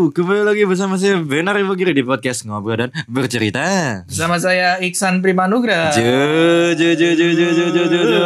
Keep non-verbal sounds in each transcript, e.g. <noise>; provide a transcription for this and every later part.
Kembali lagi bersama saya Benar Ibu Giri di podcast Ngobrol dan Bercerita. Bersama saya Iksan Primanugra. Jo, jo, jo, jo, jo, jo, jo, jo, jo.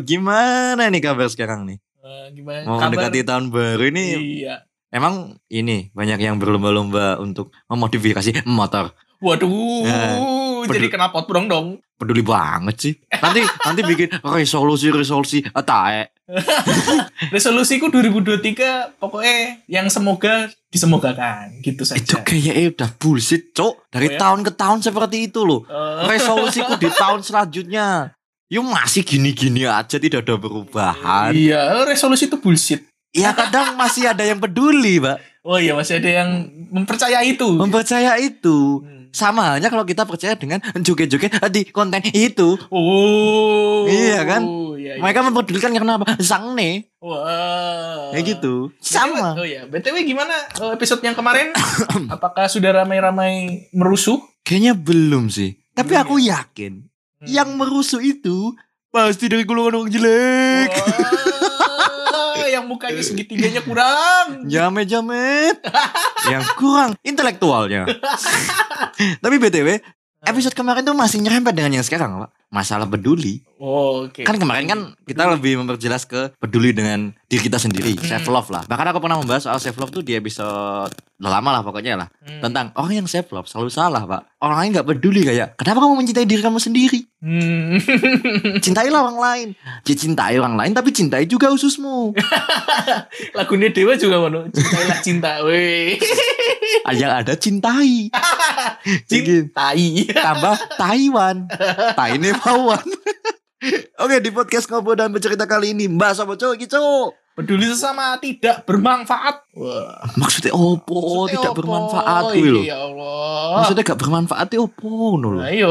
Gimana nih kabar sekarang nih? Eh, gimana Mau kabar? mendekati tahun baru ini, Iya. emang ini banyak yang berlomba-lomba untuk memodifikasi motor. Waduh, Nah, jadi peduli- kena pot brong dong. Peduli banget sih. Nanti nanti bikin resolusi resolusi atae. <laughs> Resolusiku 2023 pokoknya yang semoga disemogakan gitu saja. Itu kayaknya udah bullshit, Cok. Dari Oh ya? tahun ke tahun seperti itu loh. Eh, resolusiku di <laughs> tahun selanjutnya. Yuk masih gini-gini aja tidak ada perubahan. iya, resolusi itu bullshit. Ya kadang masih ada yang peduli, Pak. Oh iya, masih ada yang mempercayai itu. Mempercaya itu. Hmm. Sama halnya kalau kita percaya dengan joget-joget di konten itu. Oh. Iya kan? Iya, iya. Mereka mempedulikan karena apa? Sangne. Wah. Kayak gitu. BTW Sama. Oh iya, BTW gimana eh, episode yang kemarin? <coughs> Apakah sudah ramai-ramai merusuh? Kayaknya belum sih. Tapi Belum aku yakin. Hmm. Yang merusuh itu pasti dari golongan orang jelek. Yang <laughs> mukanya segitiganya kurang. <laughs> Jamet-jamet. <laughs> yang kurang intelektualnya. <laughs> Tapi BTW, episode kemarin tuh masih nyerempet dengan yang sekarang, Pak. Masalah peduli. Oh, Oke. Kan kemarin kan kita lebih memperjelas ke peduli dengan diri kita sendiri, self love lah. Bahkan aku pernah membahas soal self love tuh di episode udah lama lah pokoknya lah. Hmm. Tentang orang yang self love selalu salah, Pak. Orang lain nggak peduli kayak, kenapa kamu mencintai diri kamu sendiri? Hmm. <laughs> Cintailah orang lain. Cintai orang lain tapi cintai juga ususmu. <laughs> Lagunya Dewa juga mana? Cintailah cinta, weh. Yang ada cintai. <laughs> Cintai. tambah Taiwan Taine Pawan Oke di podcast ngobrol dan bercerita kali ini Mbak Sobo Cowok Peduli sesama tidak bermanfaat. Wah. Maksudnya opo Maksudnya Oh, tidak apa? bermanfaat kuwi lho. Ya Allah. Maksudnya gak bermanfaat itu opo ngono lho. Nah, iya,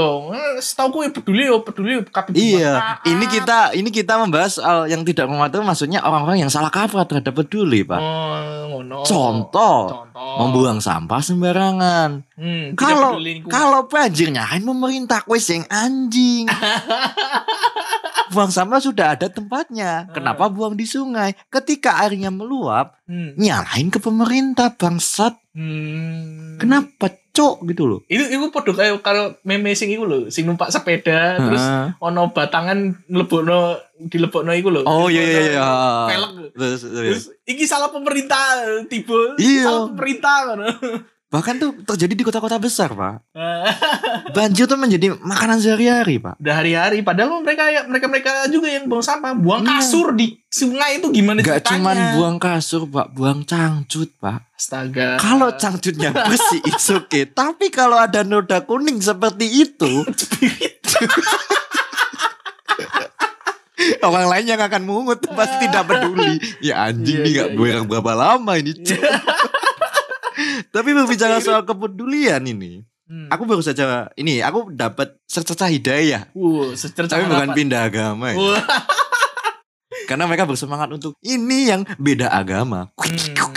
setahu gue peduli yo peduli kabeh Iya, ini kita ini kita membahas soal yang tidak bermanfaat maksudnya orang-orang yang salah kaprah terhadap peduli, Pak. Oh, ngono. Contoh, Contoh. membuang sampah sembarangan. Hmm, Kalau kalau banjir nyahin pemerintah sing anjing. <laughs> buang sampah sudah ada tempatnya. Kenapa buang di sungai? Ketika airnya meluap, Hmm. nyalahin ke pemerintah bangsat. Hmm. Kenapa cok gitu loh? Itu itu podo kayak kalau meme sing iku lho, sing numpak sepeda terus Heeh. ono batangan mlebokno dilebokno iku lho. Oh iya iya iya. Pelek. Terus, terus. Terus iki salah pemerintah tiba. Iya. Salah pemerintah ngono. Bahkan tuh terjadi di kota-kota besar, Pak. <laughs> Banjir tuh menjadi makanan sehari-hari, Pak. Udah hari-hari padahal mereka ya mereka mereka juga yang buang sampah, buang Iya. kasur di sungai itu gimana Gak ceritanya? cuman buang kasur, Pak, buang cangcut, Pak. Astaga. Kalau cangcutnya bersih, <laughs> it's okay. Tapi kalau ada noda kuning seperti itu, <laughs> orang lain yang akan mungut pasti tidak peduli. Ya anjing Iya, nih iya, gak berang berapa lama ini. Tapi berbicara soal kepedulian ini, Hmm. aku baru saja ini aku dapat secercah hidayah. Secerca Tapi bukan harapan. pindah agama ya. <laughs> Karena mereka bersemangat untuk ini yang beda agama. Hmm.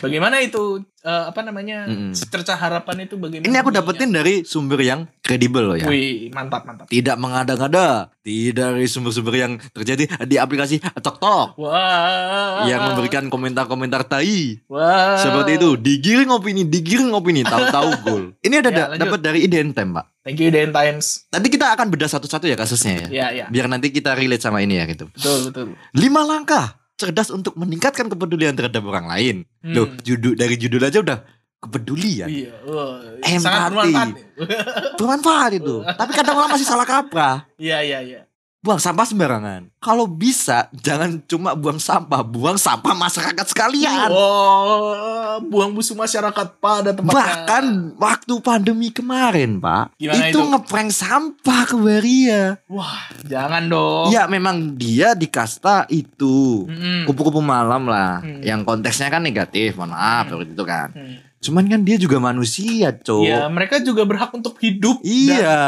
Bagaimana itu eh, apa namanya Mm-mm. secerca harapan itu bagaimana? Ini aku dapetin dari sumber yang kredibel loh ya. Wih, mantap mantap. Tidak mengada-ngada, tidak dari sumber-sumber yang terjadi di aplikasi TikTok Wah. yang memberikan komentar-komentar tai. Wah. Seperti itu, digiring opini, digiring opini, tahu-tahu <laughs> gol. Ini ada Ya, da- dapat dari IDN Time, Pak. Thank you Den Times. Nanti kita akan bedah satu-satu ya kasusnya ya. Ya ya. Biar nanti kita relate sama ini ya gitu. Betul betul. Lima langkah cerdas untuk meningkatkan kepedulian terhadap orang lain. Hmm. Loh, judul dari judul aja udah kepedulian. Iya. Wah, Empati. sangat bermanfaat. <laughs> Bermanfaat itu. <laughs> Tapi kadang orang masih salah kaprah. Iya iya iya. Buang sampah sembarangan. Kalau bisa jangan cuma buang sampah, buang sampah masyarakat sekalian. Oh, buang busuk masyarakat pada tempatnya. Bahkan waktu pandemi kemarin, Pak, Gimana itu, itu? ngeprank sampah ke Waria. Wah, jangan dong. Ya memang dia di kasta itu. Mm-mm. Kupu-kupu malam lah. Hmm. Yang konteksnya kan negatif, mohon maaf, seperti itu kan. Hmm. Cuman kan dia juga manusia, Cok. Iya, mereka juga berhak untuk hidup. Dan Iya.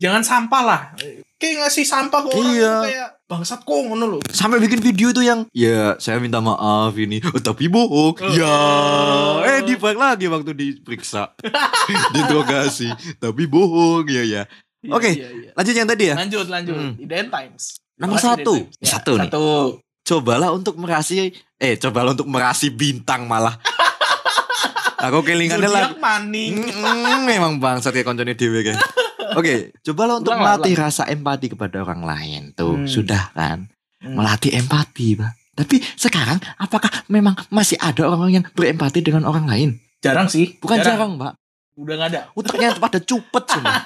jangan sampah lah. Kayak ngasih sampah ke orang Iya. kayak bangsat kok ngono loh. Sampai bikin video itu yang ya saya minta maaf ini oh, tapi bohong. Oh. Ya, eh di lagi waktu diperiksa. <laughs> Diinterogasi, tapi bohong ya ya. Iya, Oke. iya, iya. Lanjut yang tadi ya. Lanjut, lanjut. Hmm. Iden Times. Nomor satu. Times. Ya, Satu nih. Satu. Cobalah untuk merasi eh cobalah untuk merasi bintang malah. <laughs> Aku kelingannya lah. Maning. Mm, memang bangsat ya koncone dhewe kan. Oke, cobalah untuk Ulang melatih rasa empati kepada orang lain. Tuh, Hmm. sudah kan? Hmm. Melatih empati, Pak. Tapi sekarang apakah memang masih ada orang yang berempati dengan orang lain? Jarang sih. Bukan jarang, Pak. Udah gak ada. Utaknya pada cupet semua.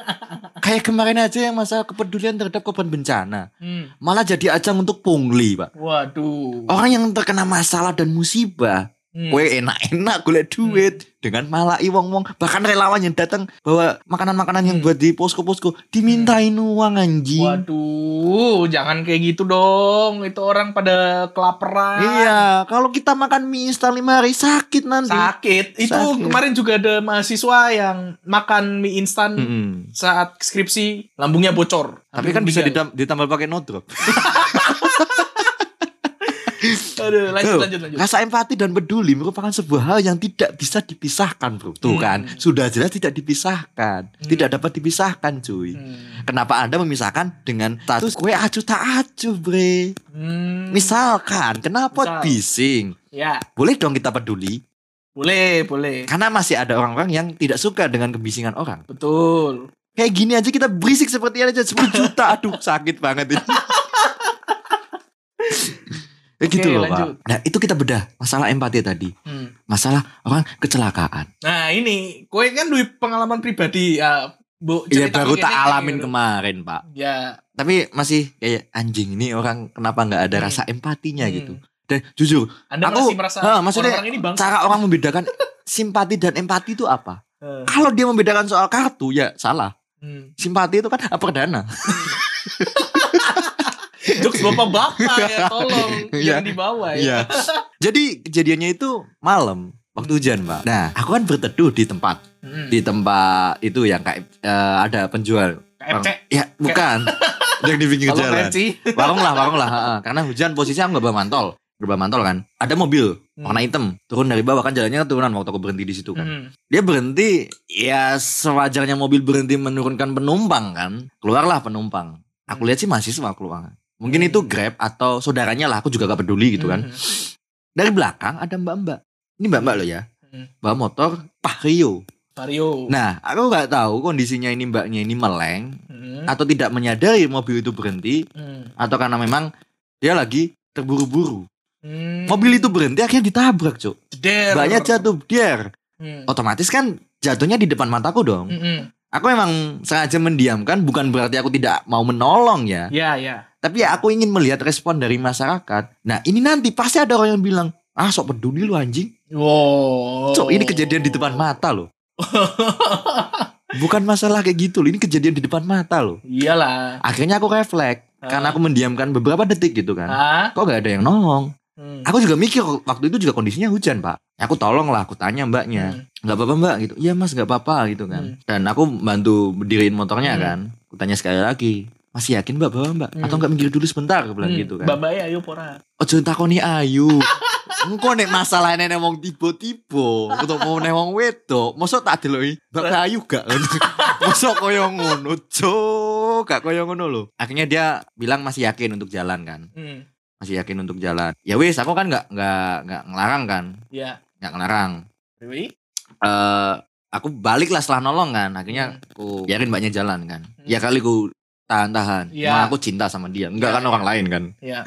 <laughs> Kayak kemarin aja yang masalah kepedulian terhadap korban bencana. Hmm. Malah jadi ajang untuk pungli, Pak. Waduh. Orang yang terkena masalah dan musibah, Hmm. Kue enak-enak golek duit dengan malai wong-wong bahkan relawan yang datang bawa makanan-makanan yang Hmm. buat di posko-posko dimintain uang anjing. Waduh, jangan kayak gitu dong. Itu orang pada kelaparan. Iya, kalau kita makan mie instan lima hari sakit nanti. Sakit. Itu Sakit. kemarin juga ada mahasiswa yang makan mie instan Mm-mm. saat skripsi lambungnya bocor. Tapi kan bisa meninggal. ditam- ditambal pakai no drop. <laughs> Aduh, lanjut lanjut lanjut. Rasa empati dan peduli merupakan sebuah hal yang tidak bisa dipisahkan, bro. Tuh Hmm. kan, sudah jelas tidak dipisahkan, tidak dapat dipisahkan, cuy. Hmm. Kenapa anda memisahkan dengan status kue acuh tak acuh, bre? Hmm. Misalkan, Misal. kenapa bising? Ya, Boleh dong kita peduli. boleh, boleh. Karena masih ada orang-orang yang tidak suka dengan kebisingan orang. Betul. Kayak gini aja kita berisik seperti ini aja 10 juta. Aduh sakit banget ini. <laughs> Ya gitu Oke, loh lanjut. Pak. Nah itu kita bedah masalah empati tadi. Hmm. Masalah orang kecelakaan. Nah, ini kowe kan duwe pengalaman pribadi ya, Bu. Iya baru tak kayak alamin gitu. kemarin Pak. Ya, Tapi masih kayak anjing ini orang kenapa nggak ada Hmm. rasa empatinya Hmm. gitu. Dan jujur Anda Aku- masih merasa Nah, maksudnya orang-orang ini bang. cara orang membedakan <laughs> simpati dan empati itu apa? Eh, Kalau dia membedakan soal kartu ya salah. hmm. Simpati itu kan perdana. Jokes bapak-bapak ya, tolong <laughs> Iya. jangan dibawa ya. Iya. Jadi kejadiannya itu malam waktu hujan, Pak. Nah, aku kan berteduh di tempat Hmm. di tempat itu yang kayak eh, ada penjual. KFC. Ya, bukan. yang di pinggir jalan. Warung lah, warung lah. Karena hujan posisinya aku nggak bawa mantol. Bawa mantol kan. Ada mobil Hmm. warna hitam turun dari bawah kan jalannya turunan waktu aku berhenti di situ kan. Hmm. Dia berhenti ya sewajarnya mobil berhenti menurunkan penumpang kan. Keluarlah penumpang. Aku Hmm. lihat sih mahasiswa keluar. Mungkin itu Grab atau saudaranya lah, aku juga gak peduli gitu kan. Hmm. Dari belakang ada mbak-mbak. Ini mbak-mbak loh ya. Hmm. Bawa motor Vario. Vario. Nah, aku nggak tahu kondisinya ini mbaknya ini meleng Hmm. atau tidak menyadari mobil itu berhenti Hmm. atau karena memang dia lagi terburu-buru. Hmm. Mobil itu berhenti akhirnya ditabrak, Cuk. Mbaknya jatuh, der. Hmm. Otomatis kan jatuhnya di depan mataku dong. Hmm. Aku memang sengaja mendiamkan bukan berarti aku tidak mau menolong ya. Ya, ya. Tapi ya aku ingin melihat respon dari masyarakat. Nah, ini nanti pasti ada orang yang bilang, "Ah, sok peduli lu anjing." Wow. Cok, ini kejadian di depan mata loh. <laughs> Bukan masalah kayak gitu loh, ini kejadian di depan mata loh. Iyalah. Akhirnya aku refleks karena aku mendiamkan beberapa detik gitu kan. Ah. Kok gak ada yang nolong? Hmm. Aku juga mikir waktu itu juga kondisinya hujan pak. Aku tolong lah, aku tanya mbaknya, Hmm. nggak apa-apa mbak gitu. Iya mas nggak apa-apa gitu kan. Hmm. Dan aku bantu berdiriin motornya Hmm. kan. Aku tanya sekali lagi, masih yakin mbak bawa mbak? Hmm. Atau nggak minggir dulu sebentar? Aku bilang Hmm. gitu kan. Mbak ya ayo pora. Ojo takoni ayu. <laughs> Engko nek masalah nek wong tiba-tiba untuk mau nek wong wedok, mosok tak deloi Mbak Ayu gak. <laughs> Mosok koyo ngono, Cuk. Gak koyo ngono lho. Akhirnya dia bilang masih yakin untuk jalan kan. Hmm. Masih yakin untuk jalan. Ya wis, aku kan nggak nggak nggak ngelarang kan. Ya. Nggak ngelarang. Dewi. Eh aku balik lah setelah nolong kan. Akhirnya Hmm. aku biarin mbaknya jalan kan. Hmm. Ya kali ku tahan-tahan. Iya. Emang aku cinta sama dia. Enggak Iya, kan orang iya. lain kan. Ya. <laughs>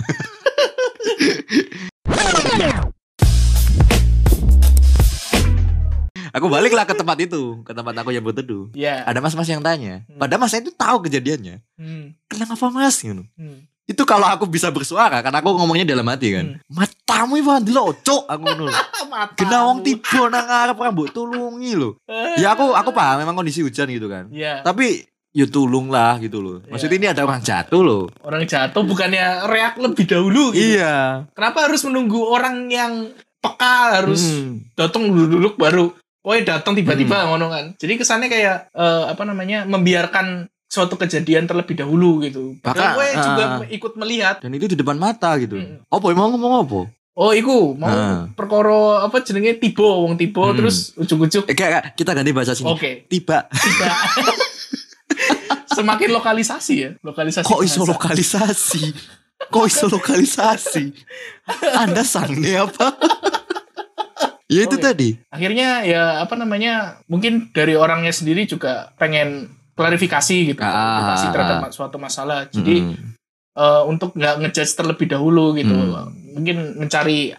Aku baliklah ke tempat itu, ke tempat aku yang berteduh. Ya. Ada mas-mas yang tanya. Hmm. Padahal masnya itu tahu kejadiannya. Hmm. Kenapa mas? Gitu. Hmm. Itu kalau aku bisa bersuara, karena aku ngomongnya dalam hati kan. Matamu itu lo cok aku ngono. <laughs> wong tiba nang arep rambut tulungi lho. Ya aku aku paham memang kondisi hujan gitu kan. Ya. Tapi ya tulung lah gitu loh. Maksudnya Iya. ini ada orang jatuh loh. Orang jatuh bukannya reak lebih dahulu gitu. Iya. Kenapa harus menunggu orang yang peka harus Hmm. datang duduk baru Woi datang tiba-tiba ngono kan. Jadi kesannya kayak eh, apa namanya membiarkan suatu kejadian terlebih dahulu gitu. Maka, gue juga ah. ikut melihat. Dan itu di depan mata gitu. Hmm. Apa emang ngomong apa? Oh, iku mau Ah. perkara apa jenenge tiba wong tiba Hmm. terus ujuk-ujuk. Eh, kayak- kita ganti bahasa sini. Oke, Tiba. tiba. <laughs> Semakin lokalisasi ya, lokalisasi. Kok iso lokalisasi? Kok iso lokalisasi? Anda sange apa? <laughs> Ya itu Oke. tadi. Akhirnya ya apa namanya? Mungkin dari orangnya sendiri juga pengen klarifikasi gitu, Ah, klarifikasi ah, terhadap ah. ma- suatu masalah. Jadi Mm-mm. eh, untuk nggak ngejudge terlebih dahulu gitu, Hmm. mungkin mencari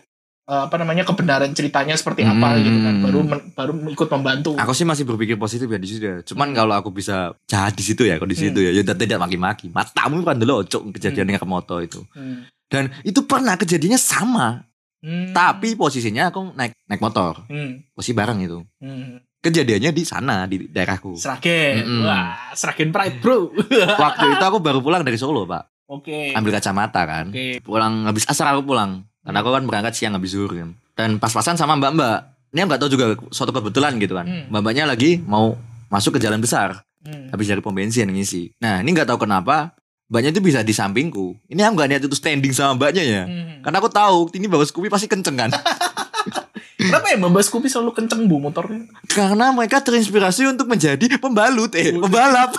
eh, apa namanya kebenaran ceritanya seperti apa Hmm. gitu kan, baru men- baru ikut membantu. Aku sih masih berpikir positif ya di situ ya. Cuman kalau aku bisa jahat di situ ya, kalau di situ Hmm. ya, ya tidak maki-maki. Matamu kan dulu ocok kejadian yang moto itu. Hmm. Dan itu pernah kejadiannya sama, Hmm. tapi posisinya aku naik naik motor, Hmm. posisi bareng itu. Hmm. Kejadiannya di sana di daerahku. Seragen, Mm-mm. wah Seragen Pride bro. <laughs> Waktu itu aku baru pulang dari Solo, Pak. Oke. Ambil kacamata kan. Oke. Pulang habis asar aku pulang. Karena aku kan berangkat siang habis zuhur kan. Dan pas-pasan sama mbak-mbak. Ini aku nggak tahu juga suatu kebetulan gitu kan. Hmm. Mbak-mbaknya lagi mau masuk ke jalan besar. Hmm. habis dari pom bensin ngisi. Nah ini nggak tahu kenapa mbaknya itu bisa di sampingku. Ini aku nggak niat itu standing sama mbaknya ya. Hmm. Karena aku tahu ini bawa Scoopy pasti kenceng kan. <laughs> Kenapa ya Mbak Scoopy selalu kenceng bu motornya? Karena mereka terinspirasi untuk menjadi pembalut eh pembalap.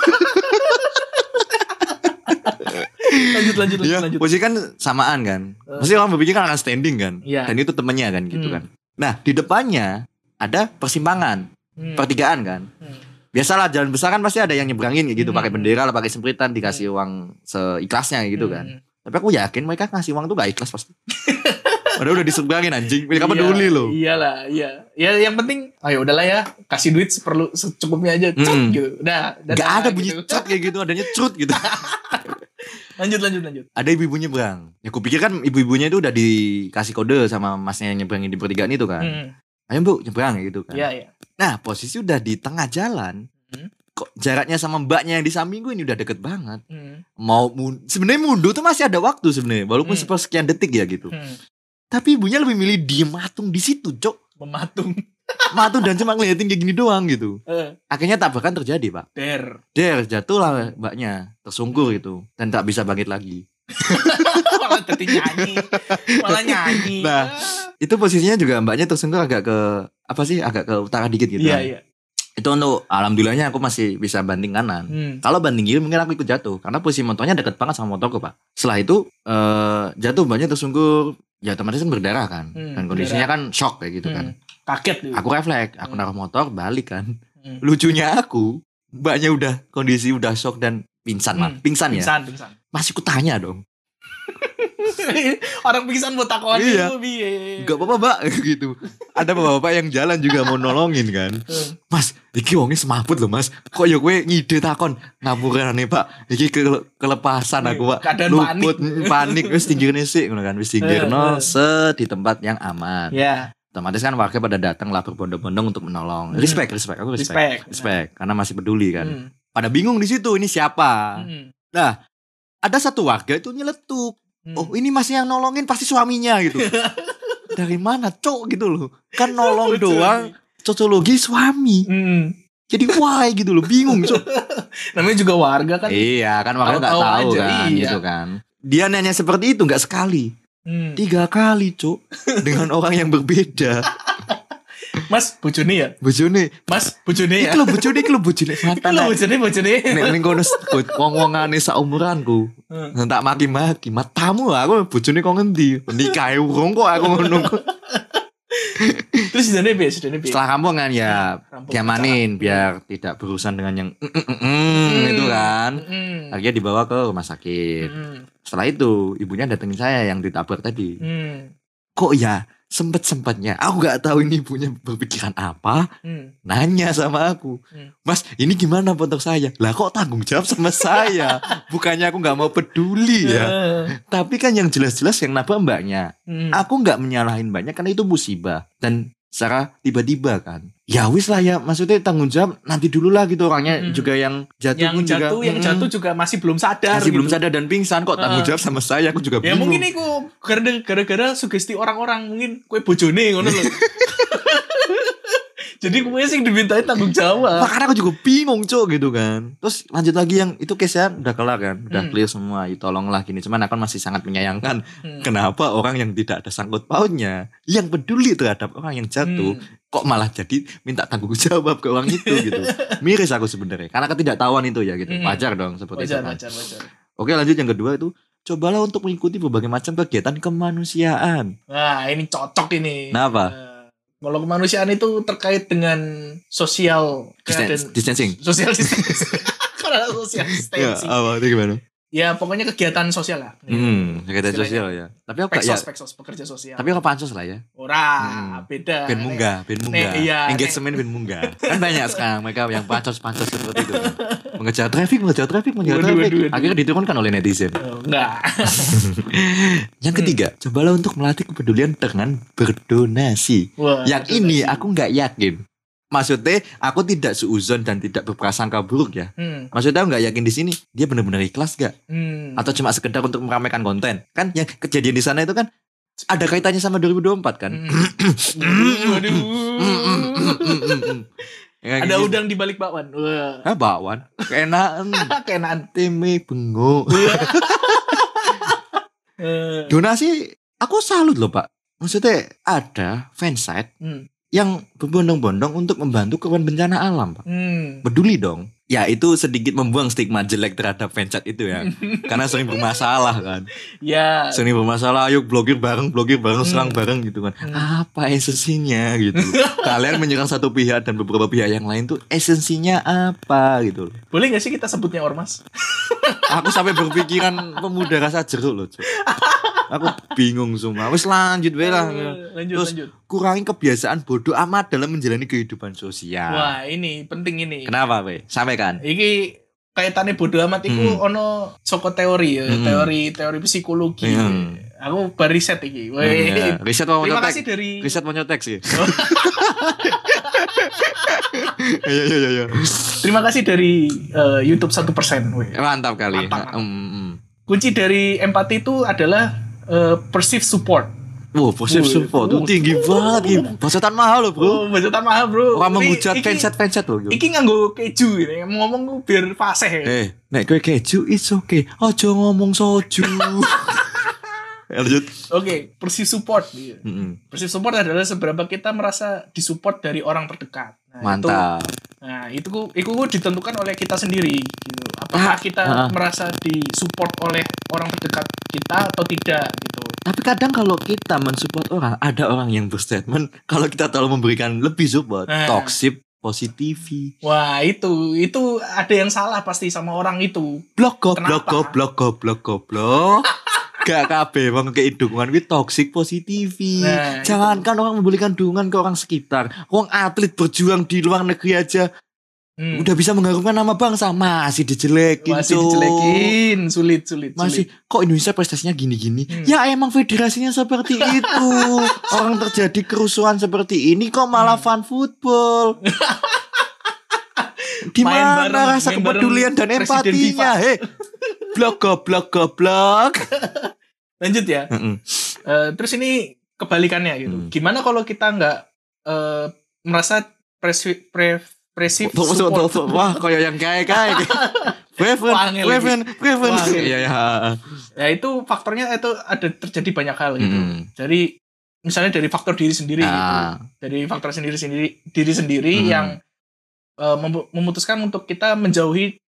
Lanjut lanjut lanjut Iya, lanjut. posisi kan samaan kan. Pasti orang berpikir kan akan standing kan. Iya. Dan itu temennya kan gitu Hmm. kan. Nah di depannya ada persimpangan, Hmm. pertigaan kan. Hmm. Biasalah jalan besar kan pasti ada yang nyebrangin gitu, Hmm. pakai bendera lah, pakai sempritan, dikasih uang seikhlasnya gitu kan. Hmm. Tapi aku yakin mereka ngasih uang tuh gak ikhlas pasti. <laughs> Padahal udah diseberangin anjing. Mereka Iya, peduli loh. Iyalah, iya. Ya yang penting, ayo udahlah ya, kasih duit seperlu secukupnya aja, cut Hmm. gitu. Udah, Gak ada bunyi gitu. cut kayak gitu, adanya crut gitu. <laughs> Lanjut lanjut lanjut. ada ibu-ibu nyebrang. Ya aku pikir kan ibu-ibunya itu udah dikasih kode sama masnya yang nyebrangin di pertigaan itu kan. Hmm. Ayo bu nyebrang gitu kan. Iya iya. Nah posisi udah di tengah jalan. Hmm. Kok jaraknya sama mbaknya yang di sampingku ini udah deket banget. Hmm. Mau mun sebenarnya mundur tuh masih ada waktu sebenarnya, walaupun Hmm. sepersekian detik ya gitu. Hmm. Tapi ibunya lebih milih diem matung di situ, cok. Mematung. <laughs> Matung dan cuma ngeliatin kayak gini doang gitu. Eh, Akhirnya tabrakan terjadi, Pak. der. Der, jatuhlah mbaknya, tersungkur gitu dan tak bisa bangkit lagi. <laughs> Malah jadi nyanyi. Malah nyanyi. Nah, Itu posisinya juga mbaknya tersungkur agak ke apa sih? Agak ke utara dikit gitu. Iya kan. iya. Itu untuk alhamdulillahnya aku masih bisa banting kanan. Hmm. Kalau banting kiri mungkin aku ikut jatuh karena posisi motornya deket banget sama motorku, Pak. Setelah itu eh jatuh mbaknya tersungkur, ya otomatis kan berdarah kan. Hmm, dan kondisinya kan shock kayak gitu kan. Hmm. Kaget gitu. Aku refleks, aku Hmm. naruh motor balik kan. Hmm. Lucunya aku, mbaknya udah kondisi udah shock dan pingsan. Hmm. Pingsan ya. Pingsan, pingsan. Masih kutanya dong. <laughs> <laughs> Orang pingsan buat takon Iya. itu piye. Gak apa-apa, Mbak <laughs> gitu. Ada bapak-bapak yang jalan juga mau nolongin kan. Hmm. Mas, iki wongnya semaput loh mas. Kok ya gue ngide takon ngapuran nih pak. Iki ke- kelepasan aku pak. Keadaan Luput, panik. Wis tinggirnya sih, ngono kan. Wis tinggirno Eh, eh. se di tempat yang aman. Ya, Otomatis kan warga pada datang lah berbondong-bondong untuk menolong. Hmm. Respect, respect. Aku respect. respect. Respect. Karena masih peduli kan. Hmm. Pada bingung di situ ini siapa. Hmm. Ada satu warga itu nyeletuk. Hmm. Oh ini masih yang nolongin pasti suaminya gitu. <laughs> Dari mana cok gitu loh. Kan nolong doang. Cocologi suami. Hmm. Jadi why gitu loh. Bingung cok. <laughs> Namanya juga warga kan. Iya kan warga nggak tahu aja, kan iya. gitu kan. Dia nanya seperti itu nggak sekali, Hmm. tiga kali cuk <laughs> dengan orang yang berbeda. Mas, bojone ya? Bojone, Mas, bojone ya? iki lo bojone, iki lo bojone mantan. Kalau <laughs> bojone bojone. Nek ning kono <laughs> wong-wongane saumuranku. Hmm. Tak maki-maki, matamu aku bojone kok ngendi? Nikah urung kok aku ngono. <laughs> Terus sidane piye? Sidane piye? Setelah kampung kan ya Rampung diamanin biar tidak berurusan dengan yang mm, mm, mm, mm, itu kan. Hmm. Akhirnya dibawa ke rumah sakit. Hmm. Setelah itu ibunya datengin saya yang ditabrak tadi. Hmm. kok ya sempet sempetnya aku nggak tahu ini punya berpikiran apa. Hmm. nanya sama aku. Hmm. mas ini gimana motor saya? Lah kok tanggung jawab sama saya? <laughs> Bukannya aku nggak mau peduli ya. Tapi kan yang jelas-jelas yang nabrak mbaknya. Hmm. aku nggak menyalahin mbaknya karena itu musibah. Dan secara tiba-tiba kan ya wis lah ya maksudnya tanggung jawab nanti dulu lah gitu orangnya Hmm. juga yang jatuh yang pun juga jatuh, yang mm, jatuh juga masih belum sadar. masih belum gitu. sadar dan pingsan kok tanggung Ah. jawab sama saya aku juga Ya bingung mungkin iku gara- gara-gara sugesti orang-orang mungkin kue bojone ngono lho. <laughs> Jadi kue sing dimintain tanggung jawab. Makanya aku juga bingung cok gitu kan Terus lanjut lagi yang itu case nya udah kelar kan Udah Hmm. clear semua ya, Tolonglah gini Cuman aku masih sangat menyayangkan Hmm. Kenapa orang yang tidak ada sangkut pautnya Yang peduli terhadap orang yang jatuh Hmm. Kok malah jadi minta tanggung jawab ke orang itu gitu Miris aku sebenarnya Karena ketidaktahuan itu ya gitu Hmm. Wajar dong seperti Wajar, itu kan wajar, wajar. Oke lanjut yang kedua itu Cobalah untuk mengikuti berbagai macam kegiatan kemanusiaan Nah, ini cocok ini. Kenapa? Eh, Kalau kemanusiaan itu terkait dengan sosial distancing. sosial distancing. <laughs> Karena social Ya, distancing. apa itu gimana? Ya pokoknya kegiatan sosial lah. Hmm, kegiatan Istilahnya. sosial ya. Tapi aku gak ya, Peksos, peksos, pekerja sosial. tapi aku pansos lah ya. Ora, Hmm. beda. Ben munggah, ben munggah. iya, Engagement ben munggah. Kan banyak sekarang mereka yang pansos-pansos seperti itu. Mengejar traffic, mengejar traffic, mengejar Waduh, traffic. waduh, waduh. Akhirnya diturunkan oleh netizen. Oh, enggak. <laughs> Yang ketiga, cobalah untuk melatih kepedulian dengan berdonasi. Wah, Yang ini aku nggak yakin. Maksudnya aku tidak seuzon dan tidak berprasangka buruk ya. Hmm, Maksudnya aku nggak yakin di sini dia benar-benar ikhlas gak? hmm. Atau cuma sekedar untuk meramaikan konten? Kan yang kejadian di sana itu kan ada kaitannya sama 2024 kan? Hmm. <coughs> Ya, Ada gitu. udang di balik bakwan. Wah. Ah, bakwan. Keenaan. <laughs> Kenaan. Teme bengok. Eh, <laughs> Donasi aku salut loh, Pak. Maksudnya ada fansite hmm. Yang berbondong-bondong untuk membantu korban bencana alam, Pak. Hmm. Peduli dong. Ya itu sedikit membuang stigma jelek terhadap fansite itu ya. <laughs> Karena sering bermasalah kan. Ya. Sering bermasalah, ayo blogir bareng, blogir bareng, Hmm. serang bareng gitu kan. Hmm. Apa esensinya gitu. <laughs> Kalian menyerang satu pihak dan beberapa pihak yang lain tuh esensinya apa gitu. Boleh gak sih kita sebutnya ormas? Aku sampai berpikiran pemuda rasa jeruk loh. <laughs> Aku bingung semua. Wis lanjut wae lah. Eh, Lanjut, Terus, lanjut. Kurangi kebiasaan bodoh amat dalam menjalani kehidupan sosial. Wah, ini penting ini. Kenapa, Be? Sampaikan. Iki kaitannya bodoh amat iku Hmm. ono soko teori ya, Hmm. teori teori psikologi. Hmm. Aku baru riset iki. Weh. Iya. Riset mau Terima nyotek. kasih dari Riset mau nyotek sih. Iya iya iya. iya. terima kasih dari eh, YouTube 1%. weh. Mantap kali. Mantap. Mm, mm. Kunci dari empati itu adalah eh, perceived support. Wow, Wih, support tuh tinggi banget ini. Bacotan mahal loh, Bro. Oh, mahal, Bro. Orang menghujat fansat-fansat loh. Iki nganggo keju ini. Ngomong ku biar fasih. Eh, nek gue keju it's okay. Ojo ngomong soju. Ya, <laughs> Lanjut. Oke, perceived support. Iya. Mm-mm. Perceived support adalah seberapa kita merasa disupport dari orang terdekat. Nah, itu- Mantap. Nah, itu itu ku ditentukan oleh kita sendiri gitu. Apakah Ah, kita ah. merasa disupport oleh orang terdekat kita atau tidak gitu. Tapi kadang kalau kita mensupport orang, ada orang yang berstatement kalau kita terlalu memberikan lebih support, Nah. toxic positivity. Wah, itu itu ada yang salah pasti sama orang itu. Blok goblok goblok goblok goblok. Gak kabeh wong kei dukungan kuwi toxic positivity. Nah, Jangankan orang memberikan dukungan ke orang sekitar, wong atlet berjuang di luar negeri aja Hmm. udah bisa mengharumkan nama bangsa masih dijelekin, masih dijelekin, sulit sulit. Masih sulit. kok Indonesia prestasinya gini-gini? Hmm. Ya emang federasinya seperti <laughs> itu. Orang terjadi kerusuhan seperti ini kok malah Hmm. fun football. <laughs> Di mana rasa kepedulian dan empatinya? <laughs> Hei, blok goblok goblok. Lanjut ya. Mm-mm. Eh, terus ini kebalikannya gitu. Hmm. Gimana kalau kita nggak eh, merasa presi, pre, presif support? Wah, kayak yang kayak kayak. Preven. Wah, angel. Iya, iya. Ya itu faktornya itu ada terjadi banyak hal gitu. Mm. Jadi misalnya dari faktor diri sendiri gitu. Ah. Dari faktor sendiri sendiri diri sendiri Hmm. yang eh, mem- memutuskan untuk kita menjauhi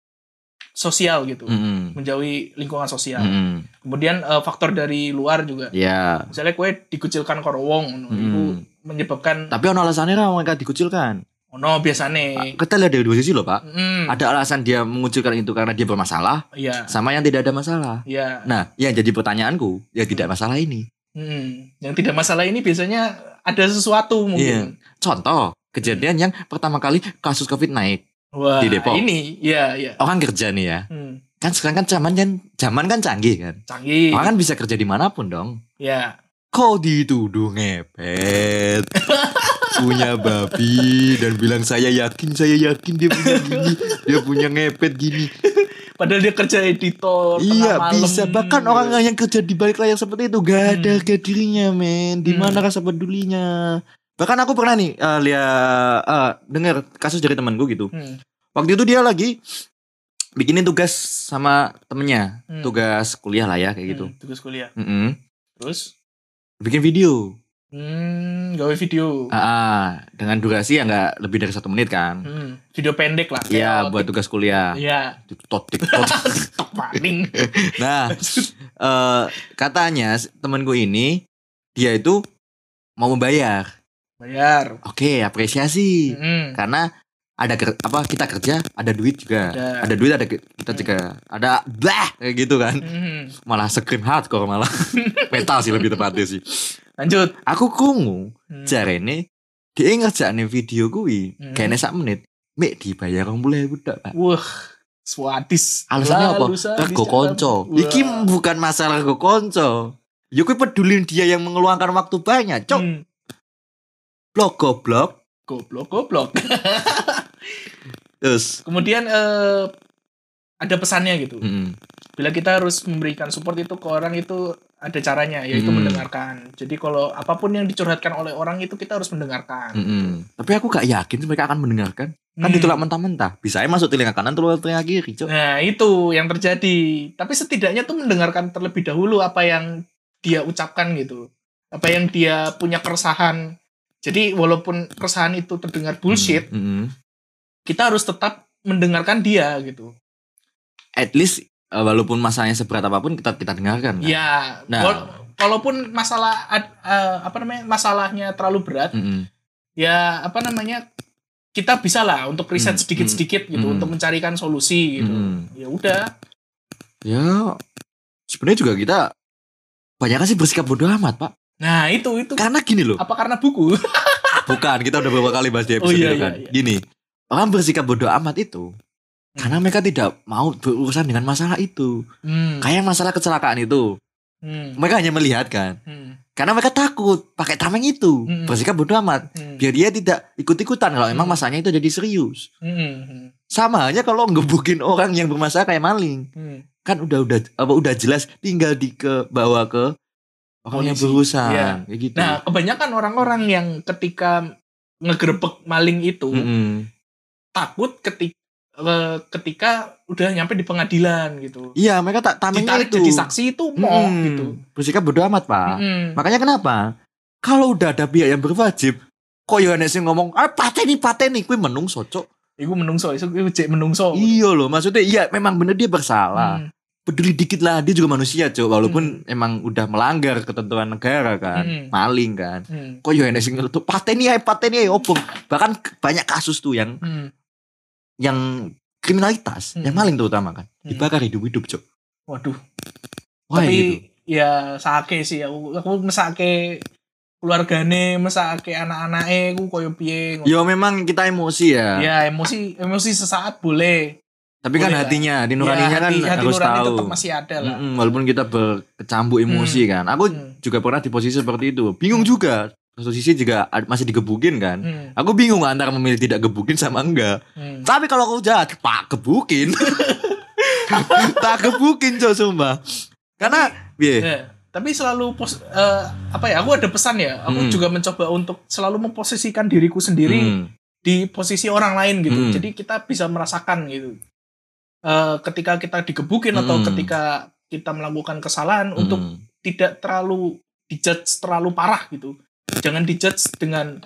sosial gitu. Mm-mm. Menjauhi lingkungan sosial. Mm-mm. Kemudian eh, faktor dari luar juga. Ya. Misalnya kue dikucilkan karo wong, Hmm. itu menyebabkan Tapi ono alasannya lah mereka dikucilkan. Ono biasane. Kita lihat dari dua sisi loh, Pak. Hmm, Ada alasan dia mengucilkan itu karena dia bermasalah, iya, sama yang tidak ada masalah. iya. Nah, yang jadi pertanyaanku, ya tidak masalah ini. Hmm. Yang tidak masalah ini biasanya ada sesuatu mungkin. Contoh, kejadian yang pertama kali kasus COVID naik. Wah, Di Depok. ini, iya, iya. Orang kerja nih ya. Hmm. Kan sekarang kan zaman kan zaman kan canggih kan. Canggih. Orang kan bisa kerja di mana pun dong. Ya. Kok dituduh ngepet? punya babi dan bilang saya yakin saya yakin dia punya gini dia punya ngepet gini Padahal dia kerja editor. iya malam. bisa bahkan orang yang kerja di balik layar seperti itu gak ada Hmm. harga dirinya men di Hmm. mana rasa pedulinya bahkan aku pernah nih eh, lihat eh, dengar kasus dari temanku gitu Hmm. waktu itu dia lagi bikinin tugas sama temennya Hmm. tugas kuliah lah ya kayak gitu Hmm, tugas kuliah. Mm-mm. Terus bikin video hmm, gawe video. Ah, ah, dengan durasi yang nggak lebih dari satu menit kan Hmm, video pendek lah. Iya buat tugas kuliah Iya, TikTok <laughs> TikTok tok paling. <laughs> Nah, eh katanya s- temanku ini dia itu mau membayar. bayar Oke, apresiasi. Mm-mm. Karena ada ker- apa kita kerja, ada duit juga. Ada. Ada, duit ada kita juga. Ada blah kayak gitu kan. Mm. Malah scream hardcore malah. <laughs> Metal sih lebih tepatnya sih. lanjut Aku kungu Hmm. jarene dia ngerjakne video kuwi Hmm. kayaknya sak menit mek dibayar 20.000 tok Pak. wah swadis Alasannya apa? Rego dalam- konco. Wah. Iki bukan masalah rego konco. Ya kuwi peduli dia yang mengeluarkan waktu banyak. Cok, Hmm. blok goblok. goblok goblok <laughs> Terus kemudian eh, ada pesannya gitu Mm-mm. bila kita harus memberikan support itu ke orang itu ada caranya yaitu Hmm. mendengarkan jadi kalau apa pun yang dicurhatkan oleh orang itu kita harus mendengarkan Mm-mm. Tapi aku gak yakin mereka akan mendengarkan. Kan Hmm. ditolak mentah-mentah. Bisa aja masuk telinga kanan keluar telinga kiri, Cok. Nah itu yang terjadi. Tapi setidaknya tuh mendengarkan terlebih dahulu apa yang dia ucapkan gitu. Apa yang dia punya keresahan. Jadi walaupun keresahan itu terdengar bullshit, Mm-mm. Kita harus tetap mendengarkan dia gitu. At least eh, walaupun masalahnya seberat apa pun kita kita dengarkan. kan? Ya, Nah. wal- walaupun masalah eh, apa namanya masalahnya terlalu berat, Mm-mm. ya apa namanya kita bisa lah untuk riset Hmm, sedikit-sedikit gitu hmm. untuk mencarikan solusi gitu. Hmm. Ya udah. Ya, sebenarnya juga kita banyak sih bersikap bodoh amat, Pak. Nah itu itu Karena gini loh, apa karena buku? <laughs> bukan kita udah beberapa kali bahas di episode Oh, iya, kan. iya, iya. Gini, orang bersikap bodoh amat itu Hmm. karena mereka tidak mau berurusan dengan masalah itu. Hmm. Kayak masalah kecelakaan itu, Hmm. mereka hanya melihat kan. Hmm. Karena mereka takut pakai tameng itu, Hmm. bersikap bodoh amat. Hmm. Biar dia tidak ikut-ikutan kalau emang Hmm. masalahnya itu jadi serius. Hmm. Sama aja kalau ngebukin orang yang bermasalah kayak maling. Hmm. Kan udah udah apa udah jelas tinggal di ke bawa ke orang yang berurusan kayak gitu. Nah, kebanyakan orang-orang yang ketika ngegerebek maling itu Mm-mm. Takut ketika ketika udah nyampe di pengadilan gitu. Iya, mereka tak tamengnya itu. jadi saksi itu mau Mm-mm. gitu. Bersikap bodoh amat, Pak. Mm-mm. Makanya kenapa? Kalau udah ada pihak yang berwajib, kok ya sing ngomong, "Ah, pateni pateni kuwi menungso, Cok." Iku menungso, iku cek menungso. Iya loh, maksudnya iya memang bener dia bersalah. Hmm. Peduli dikit lah, dia juga manusia, Cok. Walaupun emang udah melanggar ketentuan negara kan, Mm. maling kan. Hmm. Kok ya sing ngelutuk pateni ae, pateni ae opo. Bahkan banyak kasus tuh yang Hmm. Yang kriminalitas, Hmm. yang maling terutama kan, Hmm. dibakar hidup-hidup, Cok. Waduh. Wah, Tapi gitu. ya sake sih aku aku mesake keluargane, mesake anak-anake ku koyo piye. ngono. Ya memang kita emosi ya. Ya emosi emosi sesaat boleh. Tapi kan Boleh lah. hatinya, hati nuraninya ya, kan hati, hati harus nurani tahu. tetap masih ada lah. Mm-mm, walaupun kita berkecambuk emosi kan. Aku Hmm. juga pernah di posisi seperti itu. Bingung juga. Satu sisi juga masih digebukin kan. Hmm. Aku bingung antara memilih tidak gebukin sama enggak. Hmm. Tapi kalau aku jahat, pak gebukin. <laughs> tak gebukin coba sumpah. Karena piye? Ya, tapi selalu pos eh, apa ya? Aku ada pesan ya. Aku Hmm. juga mencoba untuk selalu memposisikan diriku sendiri Hmm, di posisi orang lain gitu. Hmm. Jadi kita bisa merasakan gitu. Eh, ketika kita digebukin atau Hmm. ketika kita melakukan kesalahan hmm. untuk tidak terlalu dijudge terlalu parah gitu. Jangan dijudge dengan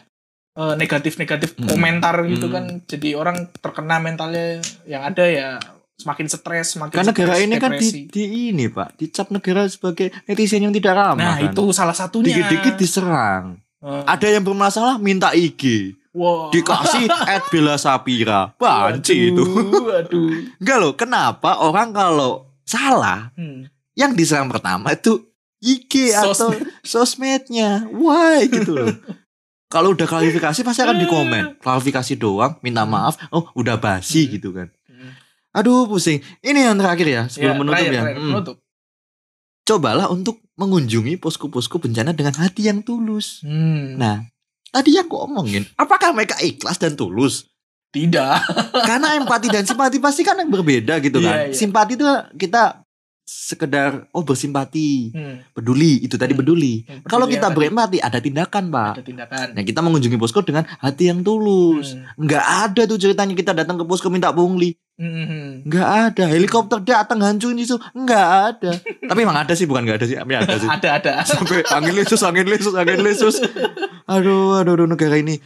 eh, negatif-negatif Hmm. komentar gitu Hmm. kan. Jadi orang terkena mentalnya yang ada ya semakin stres, semakin Karena negara ini kan di, di ini pak, dicap negara sebagai netizen yang tidak ramah. Nah, kan. itu salah satunya. dikit-dikit diserang. Eh, Ada yang bermasalah minta IG, wow. dikasih at Bella Sapira, banci itu. Waduh. Enggak loh, kenapa orang kalau salah Hmm. yang diserang pertama itu IG atau Sosmed. sosmednya. Why gitu loh. <laughs> Kalau udah klarifikasi pasti akan di komen. Klarifikasi doang, minta maaf. Oh, udah basi Hmm. gitu kan. Hmm. Aduh, pusing. Ini yang terakhir ya, sebelum Ya, menutup terakhir, ya. terakhir, Hmm. penutup. Cobalah untuk mengunjungi posko-posko bencana dengan hati yang tulus. Hmm. Nah, tadi yang aku omongin, apakah mereka ikhlas dan tulus? Tidak. Karena empati dan simpati pasti kan yang berbeda gitu kan. Iya, iya. Simpati itu kita sekedar oh bersimpati, Hmm. peduli, itu tadi Hmm. peduli. Yang Kalau kita yang berempati ada tindakan, Pak. ada tindakan. Nah, kita mengunjungi posko dengan hati yang tulus. Hmm. Nggak ada tuh ceritanya kita datang ke posko minta pungli. Hmm. Nggak ada. Helikopter datang hancurin itu. Nggak ada. <laughs> Tapi emang ada sih, bukan nggak ada sih. Tapi ada sih. ada ada. <laughs> Sampai angin lesus, angin lesus, angin lesus. <laughs> Aduh, aduh, aduh negara ini.